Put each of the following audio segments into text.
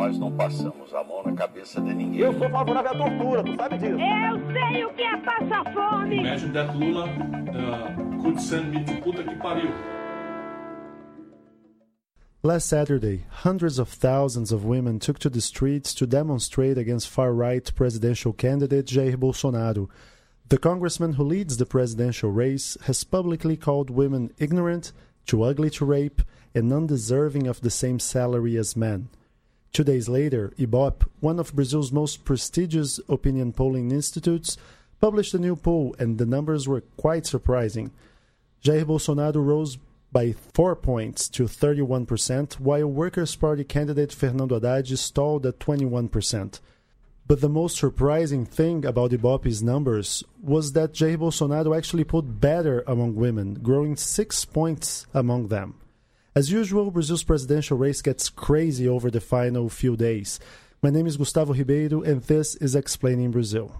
Nós não passamos a mão na cabeça de ninguém. Eu sou favorável à tortura, tu sabe disso. Eu sei o que é passar fome. Imagine that Lula uh, could send me to puta que pariu. Last Saturday, hundreds of thousands of women took to the streets to demonstrate against far right presidential candidate Jair Bolsonaro. The congressman who leads the presidential race has publicly called women ignorant, too ugly to rape, and undeserving of the same salary as men. Two days later, Ibope, one of Brazil's most prestigious opinion polling institutes, published a new poll, and the numbers were quite surprising. Jair Bolsonaro rose by four points to 31%, while Workers' Party candidate Fernando Haddad stalled at 21%. But the most surprising thing about Ibope's numbers was that Jair Bolsonaro actually put better among women, growing six points among them. As usual, Brazil's presidential race gets crazy over the final few days. My name is Gustavo Ribeiro, and this is Explaining Brazil.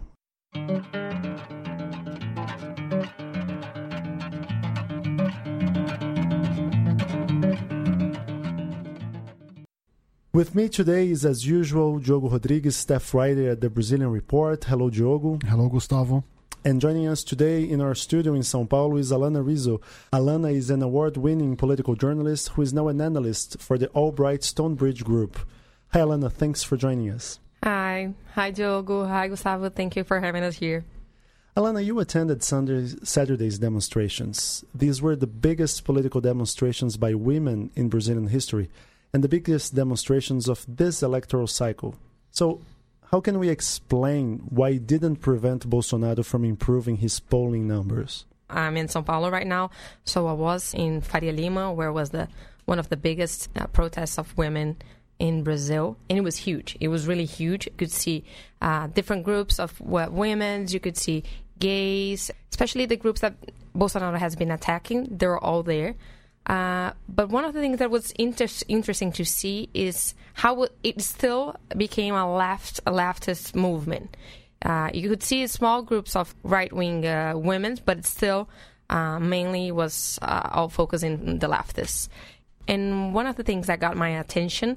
With me today is, as usual, Diogo Rodrigues, staff writer at the Brazilian Report. Hello, Diogo. Hello, Gustavo. And joining us today in our studio in Sao Paulo is Alana Rizzo. Alana is an award winning political journalist who is now an analyst for the Albright Stonebridge Group. Hi, Alana. Thanks for joining us. Hi. Hi, Diogo. Hi, Gustavo. Thank you for having us here. Alana, you attended Sunday's, Saturday's demonstrations. These were the biggest political demonstrations by women in Brazilian history and the biggest demonstrations of this electoral cycle. So, how can we explain why it didn't prevent Bolsonaro from improving his polling numbers? I'm in São Paulo right now, so I was in Faria Lima, where was the one of the biggest uh, protests of women in Brazil, and it was huge. It was really huge. You could see uh, different groups of women. You could see gays, especially the groups that Bolsonaro has been attacking. They were all there. Uh, but one of the things that was inter- interesting to see is how it still became a left a leftist movement. Uh, you could see small groups of right wing uh, women, but it still uh, mainly was uh, all focusing the leftists. And one of the things that got my attention,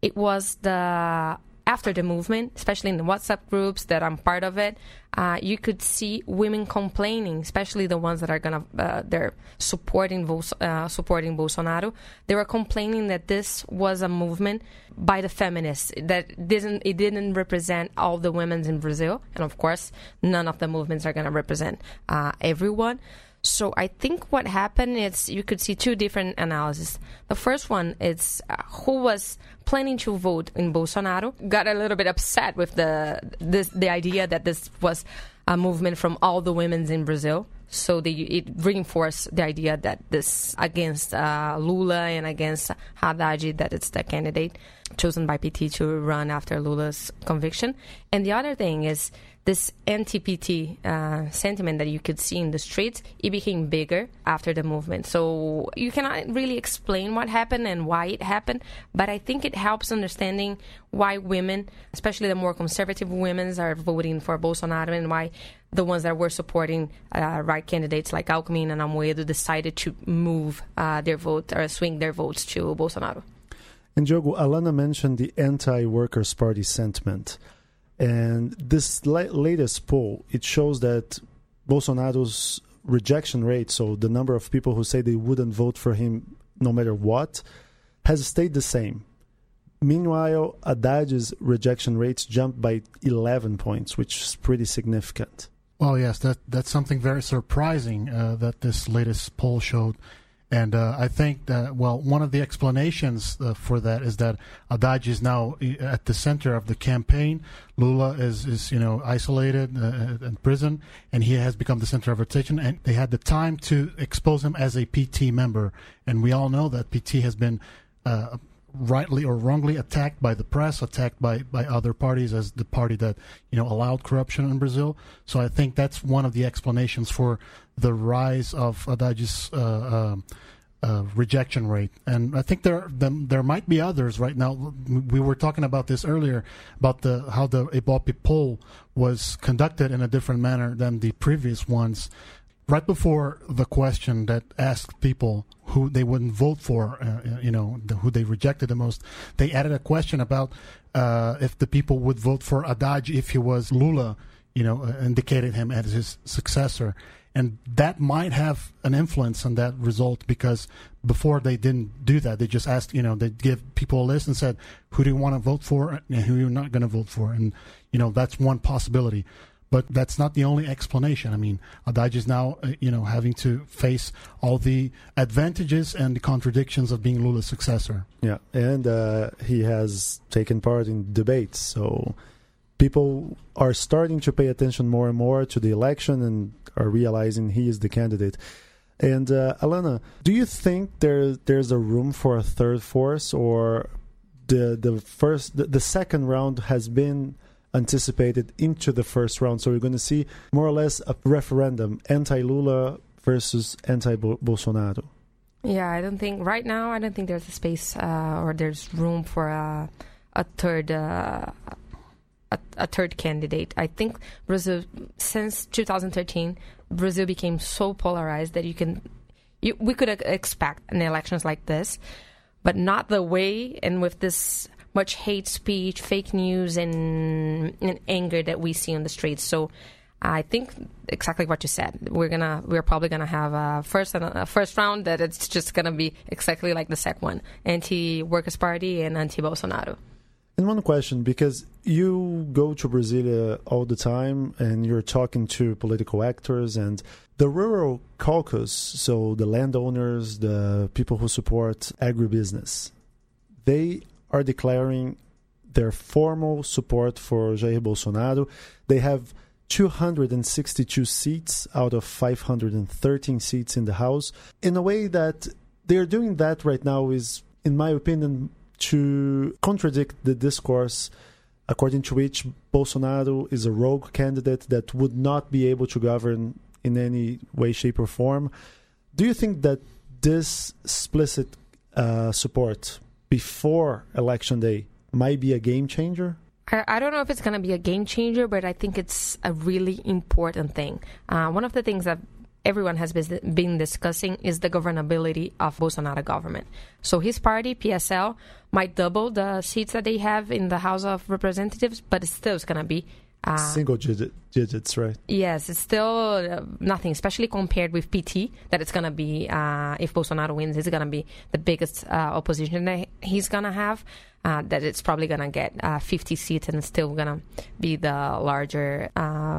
it was the after the movement, especially in the WhatsApp groups that I'm part of it, uh, you could see women complaining, especially the ones that are gonna uh, they're supporting uh, supporting Bolsonaro. They were complaining that this was a movement by the feminists that didn't it didn't represent all the women in Brazil, and of course, none of the movements are gonna represent uh, everyone. So I think what happened is you could see two different analyses. The first one is uh, who was planning to vote in Bolsonaro got a little bit upset with the this the idea that this was a movement from all the women in Brazil. So it reinforced the idea that this against uh, Lula and against Haddad that it's the candidate chosen by PT to run after Lula's conviction. And the other thing is this anti-PT uh, sentiment that you could see in the streets, it became bigger after the movement. So you cannot really explain what happened and why it happened, but I think it helps understanding why women, especially the more conservative women, are voting for Bolsonaro and why the ones that were supporting uh, right candidates like Alckmin and Amoedo decided to move uh, their vote or swing their votes to Bolsonaro. And Diogo, Alana mentioned the anti-Workers' Party sentiment. And this la- latest poll, it shows that Bolsonaro's rejection rate, so the number of people who say they wouldn't vote for him no matter what, has stayed the same. Meanwhile, Haddad's rejection rates jumped by 11 points, which is pretty significant. Well, yes, that that's something very surprising uh, that this latest poll showed. And uh, I think that, well, one of the explanations uh, for that is that Haddad is now uh, at the center of the campaign. Lula is, is you know, isolated uh, in prison, and he has become the center of attention. And they had the time to expose him as a PT member. And we all know that PT has been uh, rightly or wrongly attacked by the press, attacked by, by other parties as the party that you know allowed corruption in Brazil. So I think that's one of the explanations for the rise of Haddad's uh, uh, uh, rejection rate. And I think there there might be others right now. We were talking about this earlier about the how the Ibope poll was conducted in a different manner than the previous ones right before the question that asked people who they wouldn't vote for, uh, you know, the, who they rejected the most, they added a question about uh, if the people would vote for Haddad if he was Lula, you know, uh, indicated him as his successor. And that might have an influence on that result because before they didn't do that. They just asked, you know, they give people a list and said, who do you want to vote for and who you're not going to vote for. And, you know, that's one possibility. But that's not the only explanation. I mean, Haddad is now, uh, you know, having to face all the advantages and the contradictions of being Lula's successor. Yeah, and uh, he has taken part in debates, so people are starting to pay attention more and more to the election and are realizing he is the candidate. And uh, Alana, do you think there there's a room for a third force, or the the first the, the second round has been anticipated into the first round. So we're going to see more or less a referendum anti Lula versus anti Bolsonaro. Yeah, I don't think right now. I don't think there's a space uh, or there's room for a a third uh, a, third candidate. I think Brazil since 2013, Brazil became so polarized that you can you, we could expect an elections like this, but not the way and with this much hate speech, fake news, and, and anger that we see on the streets. So I think exactly what you said. We're gonna, we're probably gonna have a first a first round that it's just gonna be exactly like the second one: anti-Workers' Party and anti-Bolsonaro. And one question, because you go to Brasilia uh, all the time and you're talking to political actors and the rural caucus, so the landowners, the people who support agribusiness, they are declaring their formal support for Jair Bolsonaro. They have 262 seats out of 513 seats in the House. In a way that they're doing that right now is, in my opinion, to contradict the discourse according to which Bolsonaro is a rogue candidate that would not be able to govern in any way, shape, or form. Do you think that this explicit uh, support before election day might be a game changer? I, don't know if it's going to be a game changer, but I think it's a really important thing. Uh, one of the things that everyone has been discussing is the governability of Bolsonaro government. So his party, PSL, might double the seats that they have in the House of Representatives, but it's still going to be uh, Single digit, digits, right? Yes, it's still uh, nothing, especially compared with PT, that it's going to be, uh, if Bolsonaro wins, it's going to be the biggest uh, opposition that he's going to have. Uh, that it's probably going to get uh, 50 seats and still going to be the larger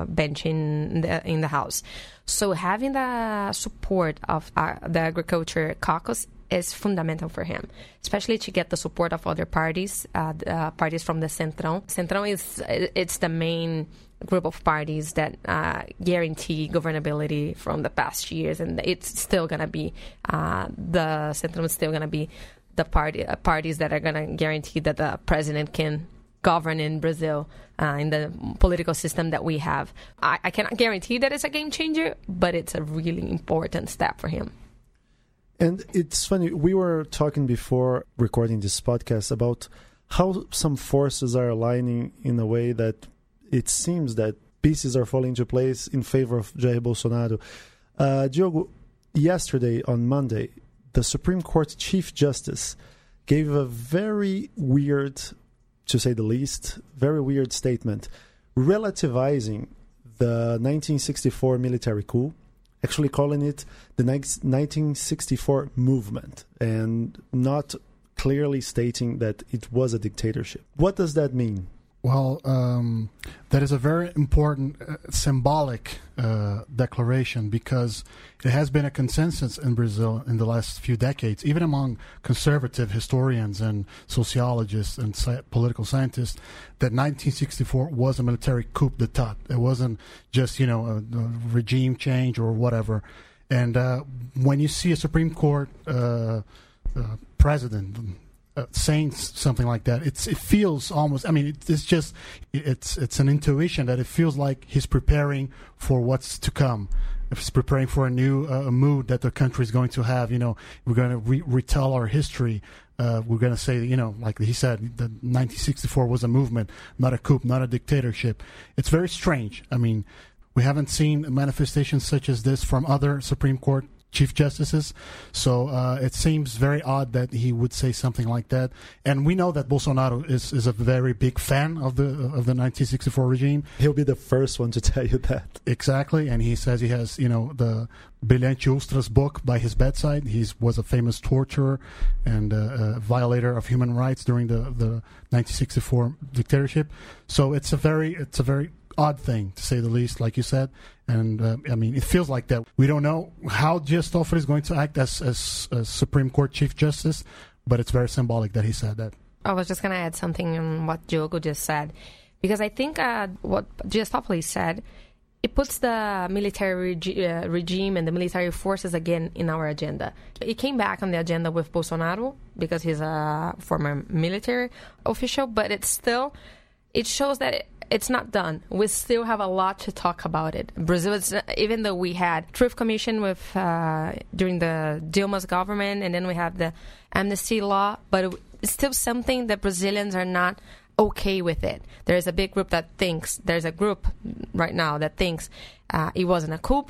bench in the, in the House. So having the support of the agriculture caucus is fundamental for him, especially to get the support of other parties, uh, uh, parties from the Centrão. Centrão is it's the main group of parties that uh, guarantee governability from the past years, and it's still gonna be uh, the Centrão is still gonna be the party uh, parties that are gonna guarantee that the president can govern in Brazil uh, in the political system that we have. I, I cannot guarantee that it's a game changer, but it's a really important step for him. And it's funny, we were talking before recording this podcast about how some forces are aligning in a way that it seems that pieces are falling into place in favor of Jair Bolsonaro. Uh, Diogo, yesterday on Monday, the Supreme Court Chief Justice gave a very weird, to say the least, very weird statement relativizing the 1964 military coup actually calling it the 1964 movement and not clearly stating that it was a dictatorship. What does that mean? Well, um, that is a very important uh, symbolic uh, declaration because it has been a consensus in Brazil in the last few decades, even among conservative historians and sociologists and sci- political scientists, that 1964 was a military coup d'etat. It wasn't just you know a, a regime change or whatever. And uh, when you see a Supreme Court uh, uh, president saying something like that, it's it feels almost. I mean, it, it's just it's it's an intuition that it feels like he's preparing for what's to come. If he's preparing for a new uh, mood that the country is going to have, you know, we're going to re- retell our history. Uh, we're going to say, you know, like he said, the 1964 was a movement, not a coup, not a dictatorship. It's very strange. I mean, We haven't seen manifestations such as this from other Supreme Court chief justices. So uh, it seems very odd that he would say something like that. And we know that Bolsonaro is, is a very big fan of the of the 1964 regime. He'll be the first one to tell you that. Exactly, and he says he has you know the Brilhante Ustra's book by his bedside. He was a famous torturer and uh, violator of human rights during the the 1964 dictatorship. So it's a very it's a very odd thing to say the least, like you said. And uh, I mean, it feels like that. We don't know how Dias Toffoli is going to act as, as, as Supreme Court Chief Justice, but it's very symbolic that he said that. I was just going to add something on what Diogo just said, because I think uh, what Dias Toffoli said, it puts the military uh, regime and the military forces again in our agenda. It came back on the agenda with Bolsonaro because he's a former military official, but it's still it shows that it's not done. We still have a lot to talk about it. Brazil, is, even though we had Truth Commission with uh, during the Dilma's government, and then we have the amnesty law, but it's still something that Brazilians are not okay with it. There's a big group that thinks there's a group right now that thinks uh, it wasn't a coup,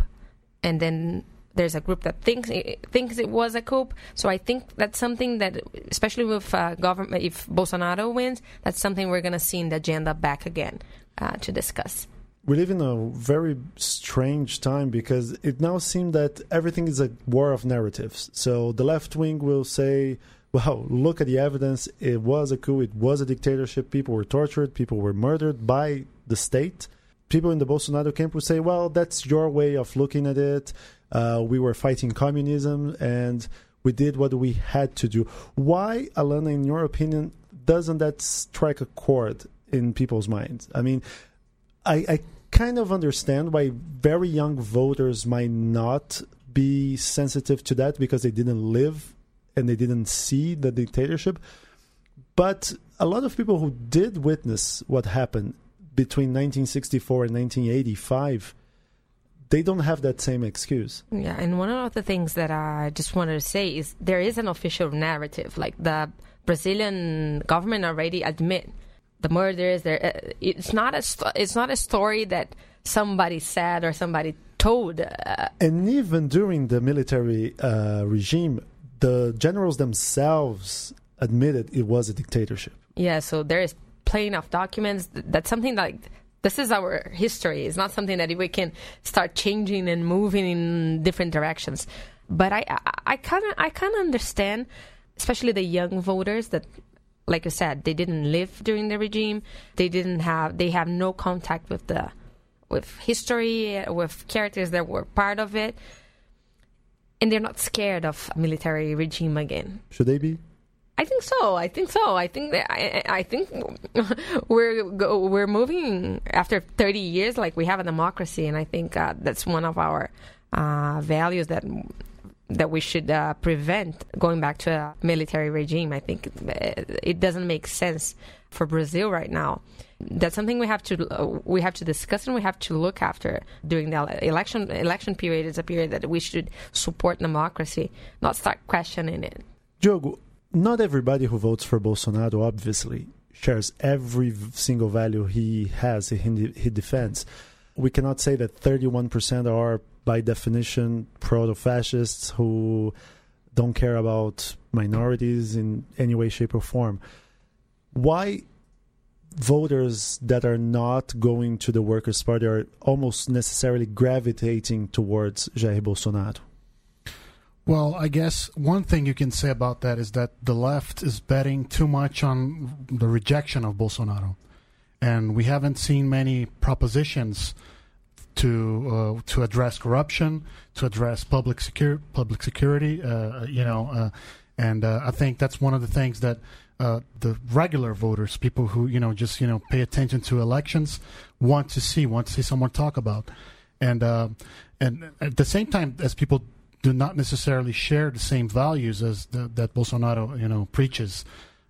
and then there's a group that thinks it, thinks it was a coup. So I think that's something that, especially with uh, government, if Bolsonaro wins, that's something we're going to see in the agenda back again uh, to discuss. We live in a very strange time because it now seems that everything is a war of narratives. So the left wing will say, well, look at the evidence. It was a coup. It was a dictatorship. People were tortured. People were murdered by the state. People in the Bolsonaro camp will say, well, that's your way of looking at it. Uh, we were fighting communism and we did what we had to do. Why, Alana, in your opinion, doesn't that strike a chord in people's minds? I mean, I, I kind of understand why very young voters might not be sensitive to that because they didn't live and they didn't see the dictatorship. But a lot of people who did witness what happened between 1964 and 1985 they don't have that same excuse. Yeah, and one of the things that I just wanted to say is there is an official narrative. Like the Brazilian government already admit the murders. There, uh, it's not a it's not a story that somebody said or somebody told. Uh, and even during the military uh, regime, the generals themselves admitted it was a dictatorship. Yeah, so there is plenty of documents. That's something like this is our history. It's not something that we can start changing and moving in different directions. But I, I kind of, I kind of understand, especially the young voters that, like I said, they didn't live during the regime. They didn't have, they have no contact with the, with history, with characters that were part of it, and they're not scared of military regime again. Should they be? I think so. I think so. I think that I, I think we're we're moving after 30 years like we have a democracy, and I think uh, that's one of our uh, values that that we should uh, prevent going back to a military regime. I think it doesn't make sense for Brazil right now. That's something we have to uh, we have to discuss and we have to look after during the election election period. Is a period that we should support democracy, not start questioning it. Diogo, not everybody who votes for Bolsonaro obviously shares every single value he has, he, he defends. We cannot say that 31% are, by definition, proto fascists who don't care about minorities in any way, shape, or form. Why voters that are not going to the Workers' Party are almost necessarily gravitating towards Jair Bolsonaro? Well, I guess one thing you can say about that is that the left is betting too much on the rejection of Bolsonaro, and we haven't seen many propositions to uh, to address corruption, to address public security, public security. Uh, you know, uh, and uh, I think that's one of the things that uh, the regular voters, people who you know just you know pay attention to elections, want to see, want to see someone talk about, and uh, and at the same time as people do not necessarily share the same values as the, that Bolsonaro, you know, preaches.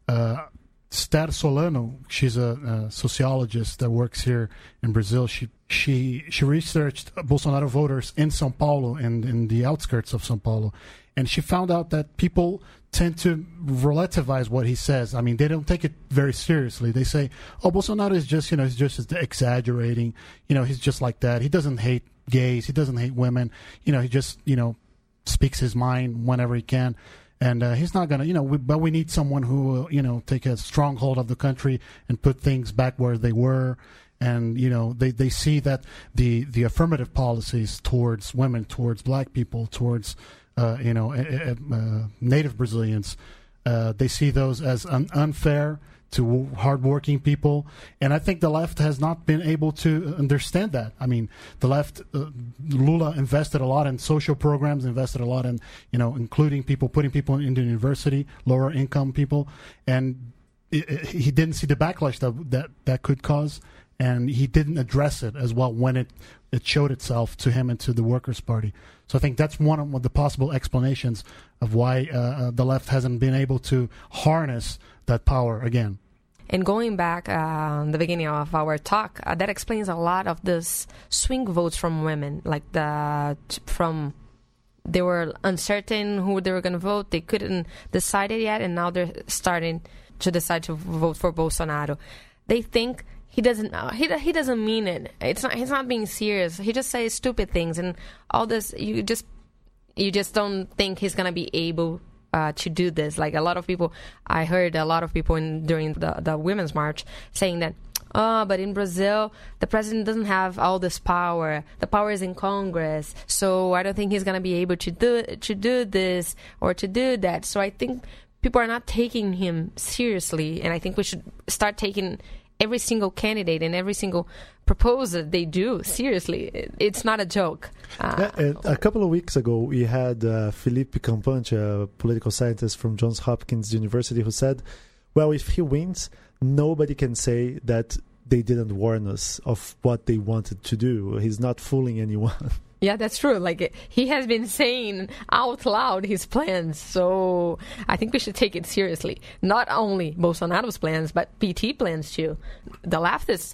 Uh, Esther Solano, she's a, a, sociologist that works here in Brazil. She she she researched Bolsonaro voters in São Paulo and in the outskirts of São Paulo, and she found out that people tend to relativize what he says. I mean, they don't take it very seriously. They say, "Oh, Bolsonaro is just you know he's just exaggerating. You know, he's just like that. He doesn't hate gays. He doesn't hate women. You know, he just you know speaks his mind whenever he can." And uh, he's not gonna, you know. We, but we need someone who will, you know, take a stronghold of the country and put things back where they were and you know they, they see that the the affirmative policies towards women, towards black people, towards uh, you know uh, native Brazilians, uh, they see those as un- unfair to hardworking people, and I think the left has not been able to understand that. I mean, the left, uh, Lula invested a lot in social programs, invested a lot in you know including people, putting people into university, lower income people, and it, it, he didn't see the backlash that that that could cause and he didn't address it as well when it it showed itself to him and to the Workers' Party. So I think that's one of the possible explanations of why uh, uh, the left hasn't been able to harness that power again. And going back uh, the beginning of our talk, uh, that explains a lot of this swing votes from women, like the from they were uncertain who they were going to vote, they couldn't decide it yet, and now they're starting to decide to vote for Bolsonaro. They think he doesn't uh, he he doesn't mean it. It's not he's not being serious. He just says stupid things and all this. You just you just don't think he's gonna be able uh, to do this. Like a lot of people, I heard a lot of people in, during the the women's march saying that. Oh, but in Brazil, the president doesn't have all this power. The power is in Congress, so I don't think he's gonna be able to do to do this or to do that. So I think people are not taking him seriously, and I think we should start taking every single candidate and every single proposal they do seriously. It's not a joke. Uh, yeah, a couple of weeks ago, we had uh, Felipe Campante, a political scientist from Johns Hopkins University, who said, "Well, if he wins, nobody can say that." They didn't warn us of what they wanted to do. He's not fooling anyone. Yeah, that's true. Like he has been saying out loud his plans, so I think we should take it seriously. Not only Bolsonaro's plans, but PT plans too. The leftists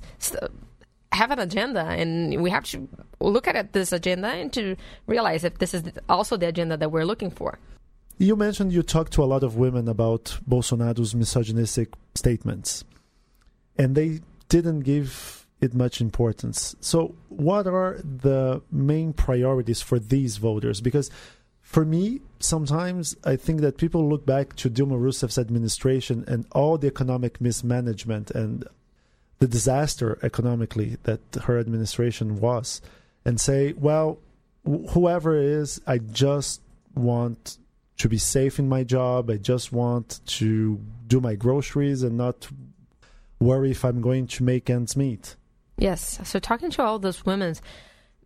have an agenda, and we have to look at this agenda and to realize if this is also the agenda that we're looking for. You mentioned you talked to a lot of women about Bolsonaro's misogynistic statements, and they didn't give it much importance. So, what are the main priorities for these voters? Because for me, sometimes I think that people look back to Dilma Rousseff's administration and all the economic mismanagement and the disaster economically that her administration was, and say, well, whoever it is, I just want to be safe in my job. I just want to do my groceries and not worry if I'm going to make ends meet. Yes. So talking to all those women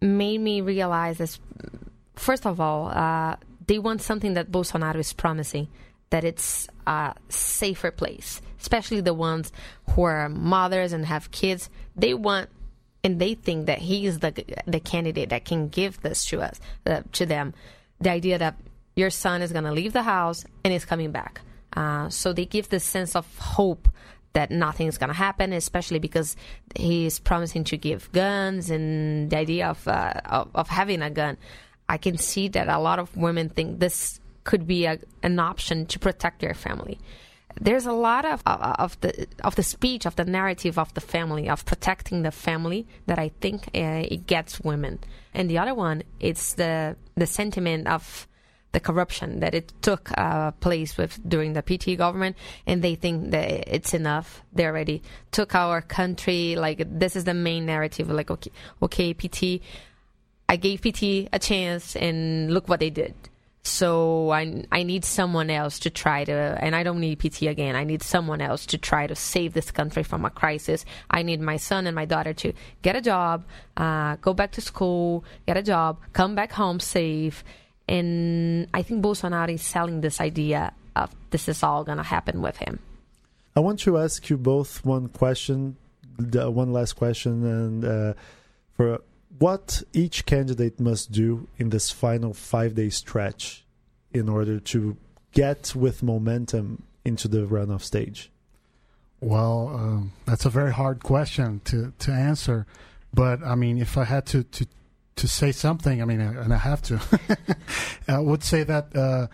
made me realize this. First of all, uh, they want something that Bolsonaro is promising, that it's a safer place, especially the ones who are mothers and have kids. They want and they think that he is the the candidate that can give this to us uh, to them the idea that your son is going to leave the house and is coming back uh, so they give this sense of hope that nothing's going to happen, especially because he's promising to give guns and the idea of, uh, of, of having a gun. I can see that a lot of women think this could be a, an option to protect their family. There's a lot of of the of the speech of the narrative of the family of protecting the family that I think uh, it gets women, and the other one it's the the sentiment of the corruption that it took uh, place with during the PT government, and they think that it's enough. They already took our country. Like this is the main narrative. Like okay, okay, PT, I gave PT a chance, and look what they did. So I I need someone else to try to, and I don't need PT again. I need someone else to try to save this country from a crisis. I need my son and my daughter to get a job, uh, go back to school, get a job, come back home safe and I think Bolsonaro is selling this idea of this is all going to happen with him. I want to ask you both one question, one last question, and uh, for what each candidate must do in this final five day stretch in order to get with momentum into the runoff stage? Well, um, that's a very hard question to, to answer. But I mean, if I had to, to to say something, I mean, uh, and I have to, I would say that uh,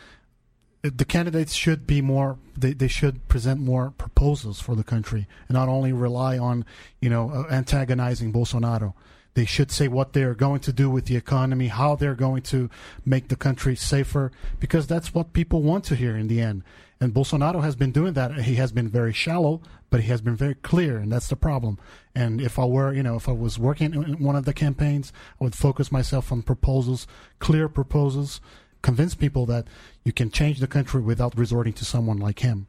the candidates should be more. They, they should present more proposals for the country, and not only rely on you know uh, antagonizing Bolsonaro. They should say what they're going to do with the economy, how they're going to make the country safer, because that's what people want to hear in the end. And Bolsonaro has been doing that. He has been very shallow, but he has been very clear, and that's the problem. And if I were, you know, if I was working in one of the campaigns, I would focus myself on proposals, clear proposals, convince people that you can change the country without resorting to someone like him.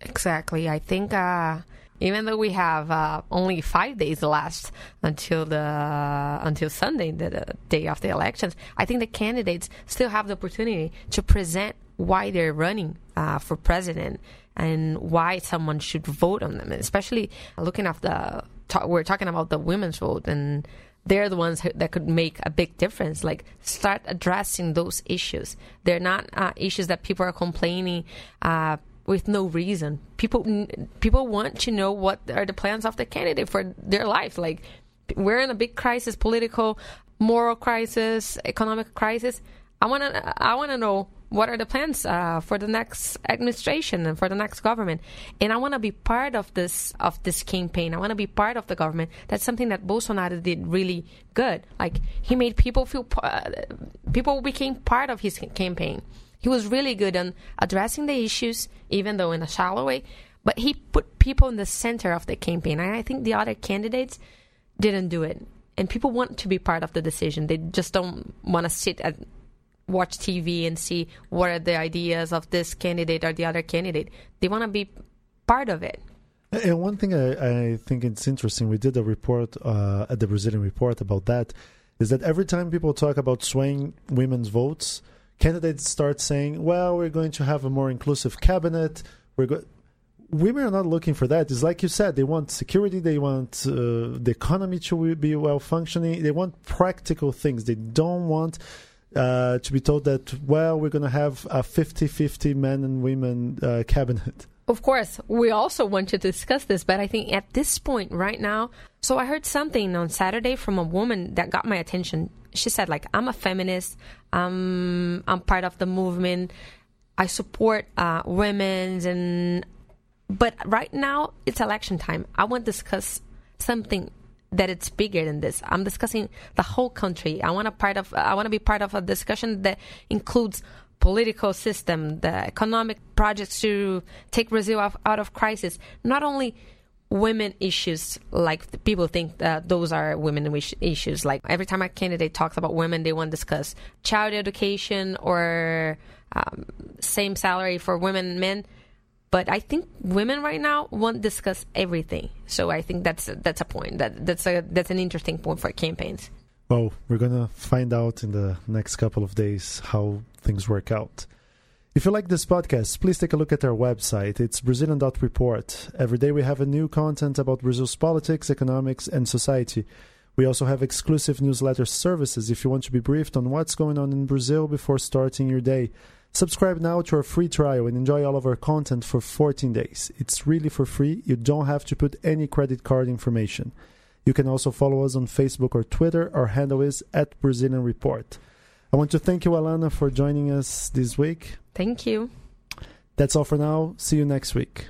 Exactly. I think uh, even though we have uh, only five days left until the until Sunday, the, the day of the elections, I think the candidates still have the opportunity to present why they're running uh, for president and why someone should vote on them. Especially looking at the we're talking about the women's vote and they're the ones that could make a big difference. Like start addressing those issues. They're not uh, issues that people are complaining uh, with no reason. People people want to know what are the plans of the candidate for their life. Like we're in a big crisis, political, moral crisis, economic crisis. I want to I want to know what are the plans uh, for the next administration and for the next government and i want to be part of this of this campaign i want to be part of the government that's something that bolsonaro did really good like he made people feel uh, people became part of his campaign he was really good on addressing the issues even though in a shallow way but he put people in the center of the campaign and i think the other candidates didn't do it and people want to be part of the decision they just don't want to sit and watch TV and see what are the ideas of this candidate or the other candidate. They want to be part of it. And one thing I, I think it's interesting, we did a report uh, at the Brazilian Report about that, is that every time people talk about swaying women's votes, candidates start saying, "Well, we're going to have a more inclusive cabinet. We're going." Women are not looking for that. It's like you said, they want security, they want uh, the economy to be well functioning, they want practical things. They don't want uh, to be told that, well, we're going to have a 50 50 men and women uh, cabinet. Of course, we also want to discuss this, but I think at this point right now, so I heard something on Saturday from a woman that got my attention. She said, like, I'm a feminist, I'm, I'm part of the movement, I support uh, women's, and but right now it's election time. I want to discuss something that it's bigger than this. I'm discussing the whole country. I want to part of I want to be part of a discussion that includes political system, the economic projects to take Brazil out, of crisis. Not only women issues like people think that those are women issues like every time a candidate talks about women they want to discuss child education or um, same salary for women and men but I think women right now won't discuss everything. So I think that's that's a point. That that's a that's an interesting point for campaigns. Well, we're gonna find out in the next couple of days how things work out. If you like this podcast, please take a look at our website. It's Brazilian.report. Every day we have a new content about Brazil's politics, economics, and society. We also have exclusive newsletter services if you want to be briefed on what's going on in Brazil before starting your day. Subscribe now to our free trial and enjoy all of our content for 14 days. It's really for free. You don't have to put any credit card information. You can also follow us on Facebook or Twitter. Our handle is at Brazilian Report. I want to thank you, Alana, for joining us this week. Thank you. That's all for now. See you next week.